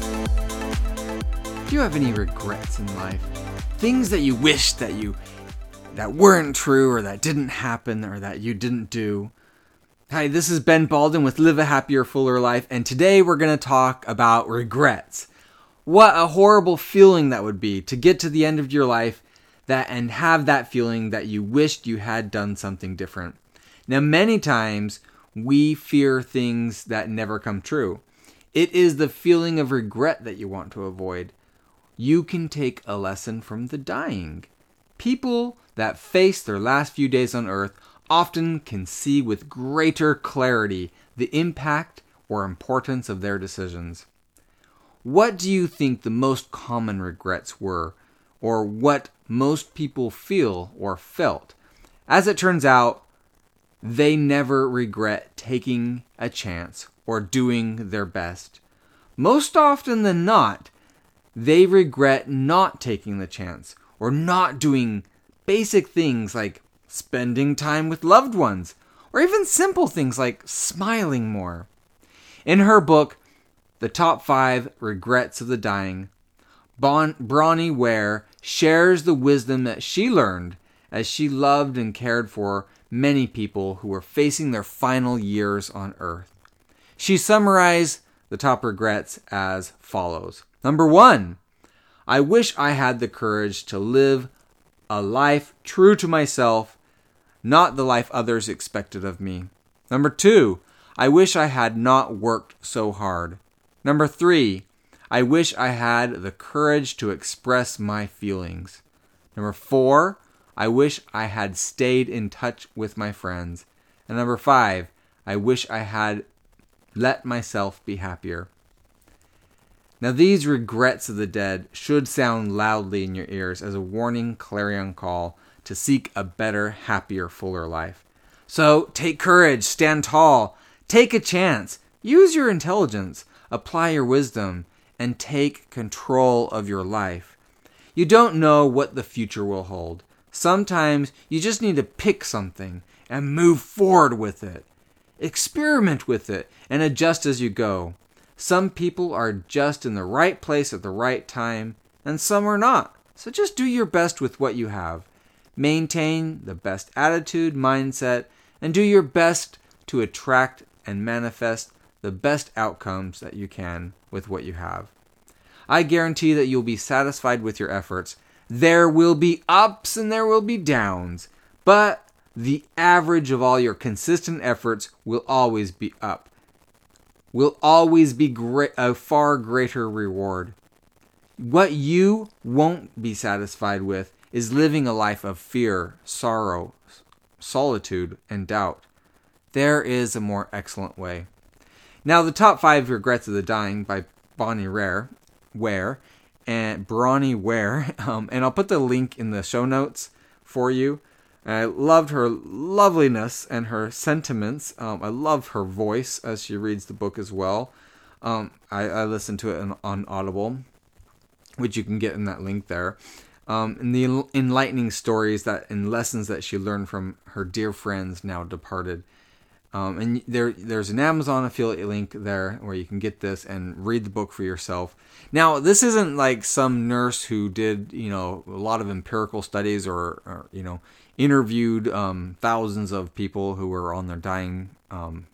Do you have any regrets in life? Things that you wish that you that weren't true or that didn't happen or that you didn't do? Hi, this is Ben Balden with Live a Happier, Fuller Life, and today we're going to talk about regrets. What a horrible feeling that would be to get to the end of your life that and have that feeling that you wished you had done something different. Now, many times we fear things that never come true. It is the feeling of regret that you want to avoid you can take a lesson from the dying. People that face their last few days on earth often can see with greater clarity the impact or importance of their decisions. What do you think the most common regrets were, or what most people feel or felt? As it turns out, they never regret taking a chance or doing their best. Most often than not, they regret not taking the chance or not doing basic things like spending time with loved ones or even simple things like smiling more. In her book, The Top 5 Regrets of the Dying, bon- Bronnie Ware shares the wisdom that she learned as she loved and cared for many people who were facing their final years on earth. She summarized the top regrets as follows Number one, I wish I had the courage to live a life true to myself, not the life others expected of me. Number two, I wish I had not worked so hard. Number three, I wish I had the courage to express my feelings. Number four, I wish I had stayed in touch with my friends. And number five, I wish I had let myself be happier. Now, these regrets of the dead should sound loudly in your ears as a warning clarion call to seek a better, happier, fuller life. So take courage, stand tall, take a chance, use your intelligence, apply your wisdom, and take control of your life. You don't know what the future will hold. Sometimes you just need to pick something and move forward with it. Experiment with it and adjust as you go. Some people are just in the right place at the right time, and some are not. So just do your best with what you have. Maintain the best attitude, mindset, and do your best to attract and manifest the best outcomes that you can with what you have. I guarantee that you'll be satisfied with your efforts. There will be ups and there will be downs, but the average of all your consistent efforts will always be up will always be great, a far greater reward. What you won't be satisfied with is living a life of fear, sorrow, solitude, and doubt. There is a more excellent way. Now, the top five regrets of the dying by Bonnie Rare, Ware, and Bronnie Ware, um, and I'll put the link in the show notes for you. I loved her loveliness and her sentiments. Um, I love her voice as she reads the book as well. Um, I, I listened to it on, on, Audible, which you can get in that link there. Um, and the enlightening stories that and lessons that she learned from her dear friends now departed. Um, and there, there's an Amazon affiliate link there where you can get this and read the book for yourself. Now, this isn't like some nurse who did, you know, a lot of empirical studies or, or you know, interviewed um, thousands of people who were on their dying, um,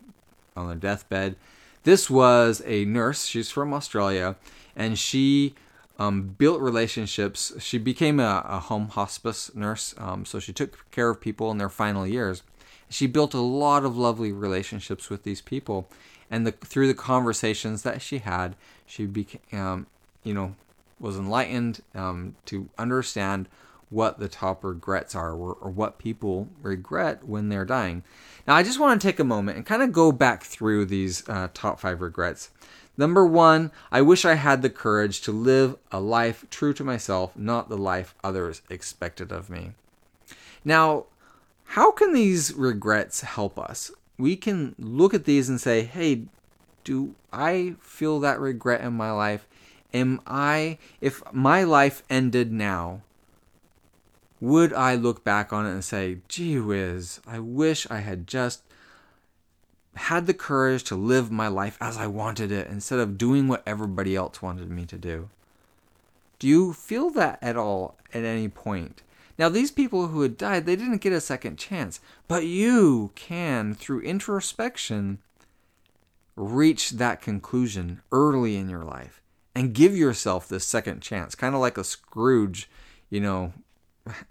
on their deathbed. This was a nurse. She's from Australia, and she um, built relationships. She became a, a home hospice nurse, um, so she took care of people in their final years. She built a lot of lovely relationships with these people, and the, through the conversations that she had, she became, um, you know, was enlightened um, to understand what the top regrets are or, or, what people regret when they're dying. Now, I just want to take a moment and kind of go back through these uh, top five regrets. Number one, I wish I had the courage to live a life true to myself, not the life others expected of me. Now, how can these regrets help us? We can look at these and say, hey, do I feel that regret in my life? Am I, if my life ended now, would I look back on it and say, gee whiz, I wish I had just had the courage to live my life as I wanted it instead of doing what everybody else wanted me to do? Do you feel that at all at any point? Now, these people who had died, they didn't get a second chance, but you can, through introspection, reach that conclusion early in your life and give yourself this second chance, kind of like a Scrooge, you know,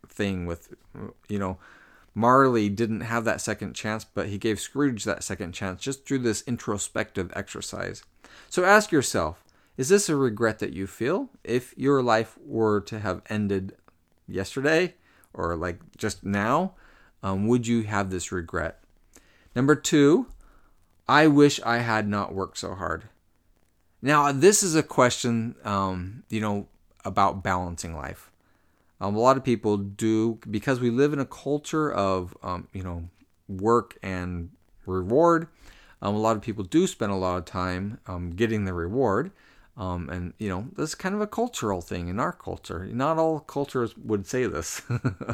thing with, you know, Marley didn't have that second chance, but he gave Scrooge that second chance just through this introspective exercise. So ask yourself is this a regret that you feel if your life were to have ended yesterday or like just now? Um, would you have this regret? Number two, I wish I had not worked so hard. Now, this is a question, um, you know, about balancing life. Um, a lot of people do because we live in a culture of um, you know work and reward. Um, a lot of people do spend a lot of time um, getting the reward, um, and you know this is kind of a cultural thing in our culture. Not all cultures would say this,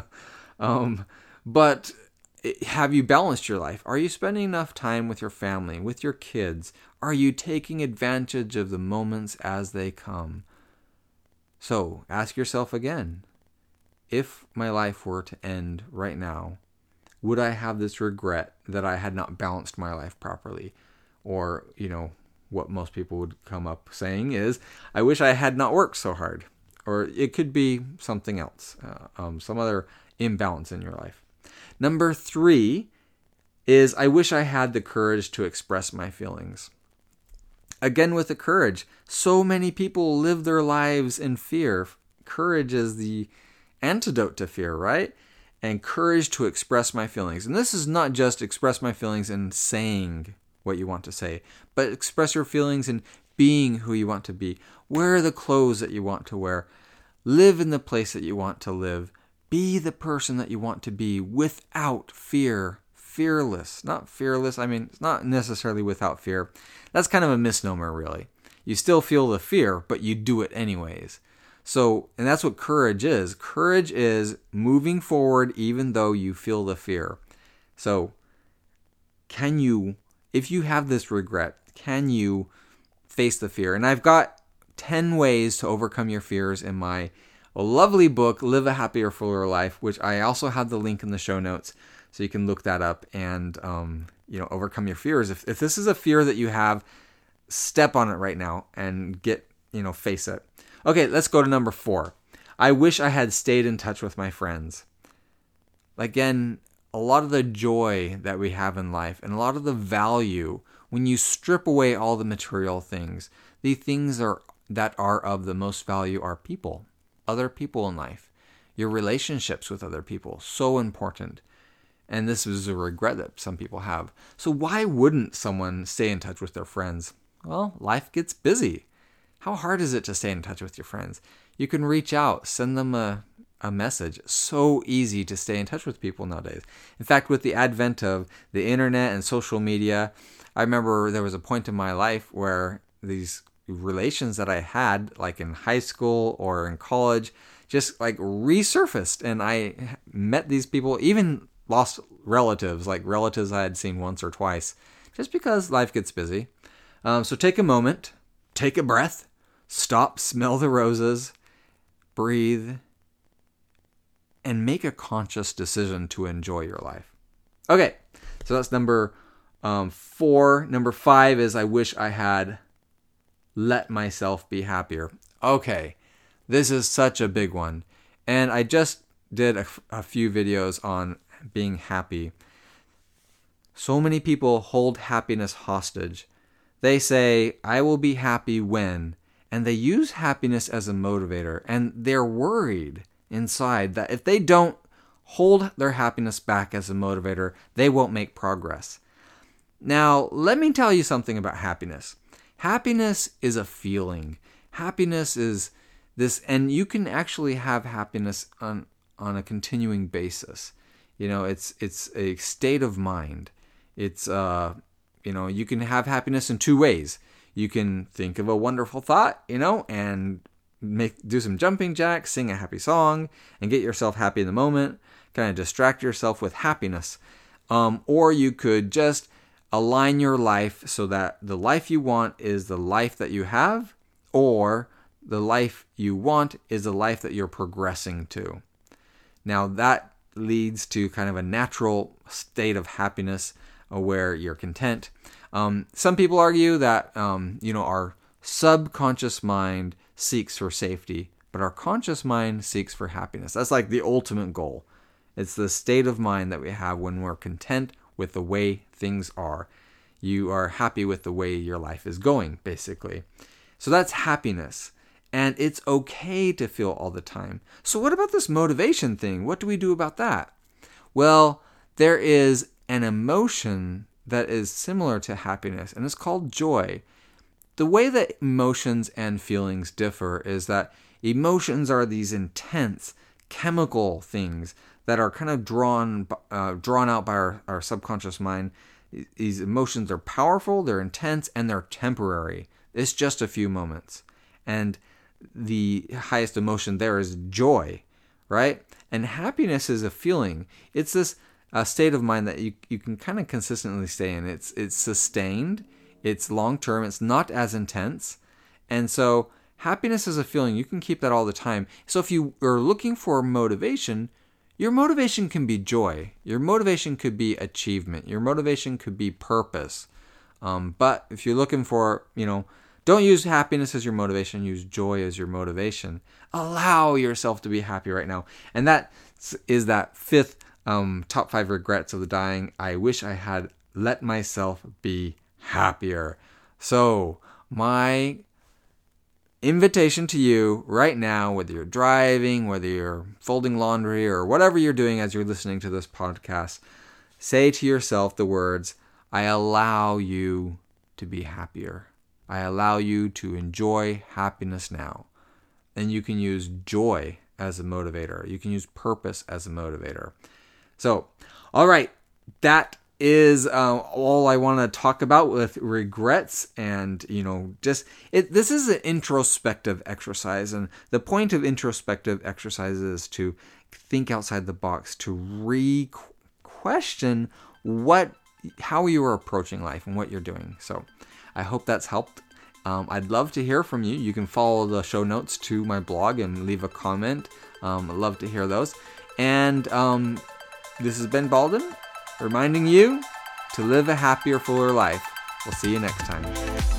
um, but have you balanced your life? Are you spending enough time with your family, with your kids? Are you taking advantage of the moments as they come? So ask yourself again if my life were to end right now, would I have this regret that I had not balanced my life properly? Or, you know, what most people would come up saying is, I wish I had not worked so hard. Or it could be something else, uh, um, some other imbalance in your life. Number three is, I wish I had the courage to express my feelings. Again, with the courage, so many people live their lives in fear. Courage is the antidote to fear, right? And courage to express my feelings. And this is not just express my feelings in saying what you want to say, but express your feelings in being who you want to be. Wear the clothes that you want to wear. Live in the place that you want to live. Be the person that you want to be without fear. Fearless. Not fearless. I mean, it's not necessarily without fear. That's kind of a misnomer, really. You still feel the fear, but you do it anyways. So, and that's what courage is. Courage is moving forward even though you feel the fear. So, can you, if you have this regret, can you face the fear? And I've got 10 ways to overcome your fears in my lovely book, Live a Happier, Fuller Life, which I also have the link in the show notes. So you can look that up and, um, you know, overcome your fears. If, if this is a fear that you have, step on it right now and get, you know, face it. Okay, let's go to number four. I wish I had stayed in touch with my friends. Again, a lot of the joy that we have in life and a lot of the value when you strip away all the material things, the things are that are of the most value are people, other people in life, your relationships with other people, so important. And this is a regret that some people have. So why wouldn't someone stay in touch with their friends? Well, life gets busy. How hard is it to stay in touch with your friends? You can reach out, send them a, a message. So easy to stay in touch with people nowadays. In fact, with the advent of the internet and social media, I remember there was a point in my life where these relations that I had, like in high school or in college, just like resurfaced. And I met these people, even lost relatives, like relatives I had seen once or twice, just because life gets busy. Um, so take a moment, take a breath, Stop, smell the roses, breathe, and make a conscious decision to enjoy your life. Okay, so that's number um, four. Number five is I wish I had let myself be happier. Okay, this is such a big one. And I just did a, a few videos on being happy. So many people hold happiness hostage. They say, I will be happy when, and they use happiness as a motivator and they're worried inside that if they don't hold their happiness back as a motivator, they won't make progress. Now, let me tell you something about happiness. Happiness is a feeling. Happiness is this and you can actually have happiness on on a continuing basis. You know, it's it's a state of mind. It's uh you know, you can have happiness in two ways you can think of a wonderful thought, you know, and make do some jumping jacks, sing a happy song, and get yourself happy in the moment. Kind of distract yourself with happiness. Um, or you could just align your life so that the life you want is the life that you have, or the life you want is the life that you're progressing to. Now, that leads to kind of a natural state of happiness uh, where you're content. Um, some people argue that, um, you know, our subconscious mind seeks for safety, but our conscious mind seeks for happiness. That's like the ultimate goal. It's the state of mind that we have when we're content with the way things are. You are happy with the way your life is going, basically. So that's happiness. And it's okay to feel all the time. So, what about this motivation thing? What do we do about that? Well, there is an emotion that is similar to happiness, and it's called joy. The way that emotions and feelings differ is that emotions are these intense chemical things that are kind of drawn uh, drawn out by our, our subconscious mind. These emotions are powerful, they're intense, and they're temporary. It's just a few moments. And the highest emotion there is joy, right? And happiness is a feeling. It's this uh, state of mind that you, you can kind of consistently stay in. It's it's sustained, it's long term, it's not as intense. And so happiness is a feeling. You can keep that all the time. So if you are looking for motivation, your motivation can be joy. Your motivation could be achievement. Your motivation could be purpose. Um, but if you're looking for, you know, don't use happiness as your motivation, use joy as your motivation. Allow yourself to be happy right now. And that is that fifth um, top five regrets of the dying. I wish I had let myself be happier. So, my invitation to you right now, whether you're driving, whether you're folding laundry, or whatever you're doing as you're listening to this podcast, say to yourself the words, I allow you to be happier. I allow you to enjoy happiness now. And you can use joy as a motivator. You can use purpose as a motivator. So, all right, that is uh, all I want to talk about with regrets and you know just it this is an introspective exercise and the point of introspective exercises is to think outside the box to re-question what how you are approaching life and what you're doing. So I hope that's helped. Um, I'd love to hear from you. You can follow the show notes to my blog and leave a comment. Um, I'd love to hear those. And um, this has been Balden reminding you to live a happier, fuller life. We'll see you next time.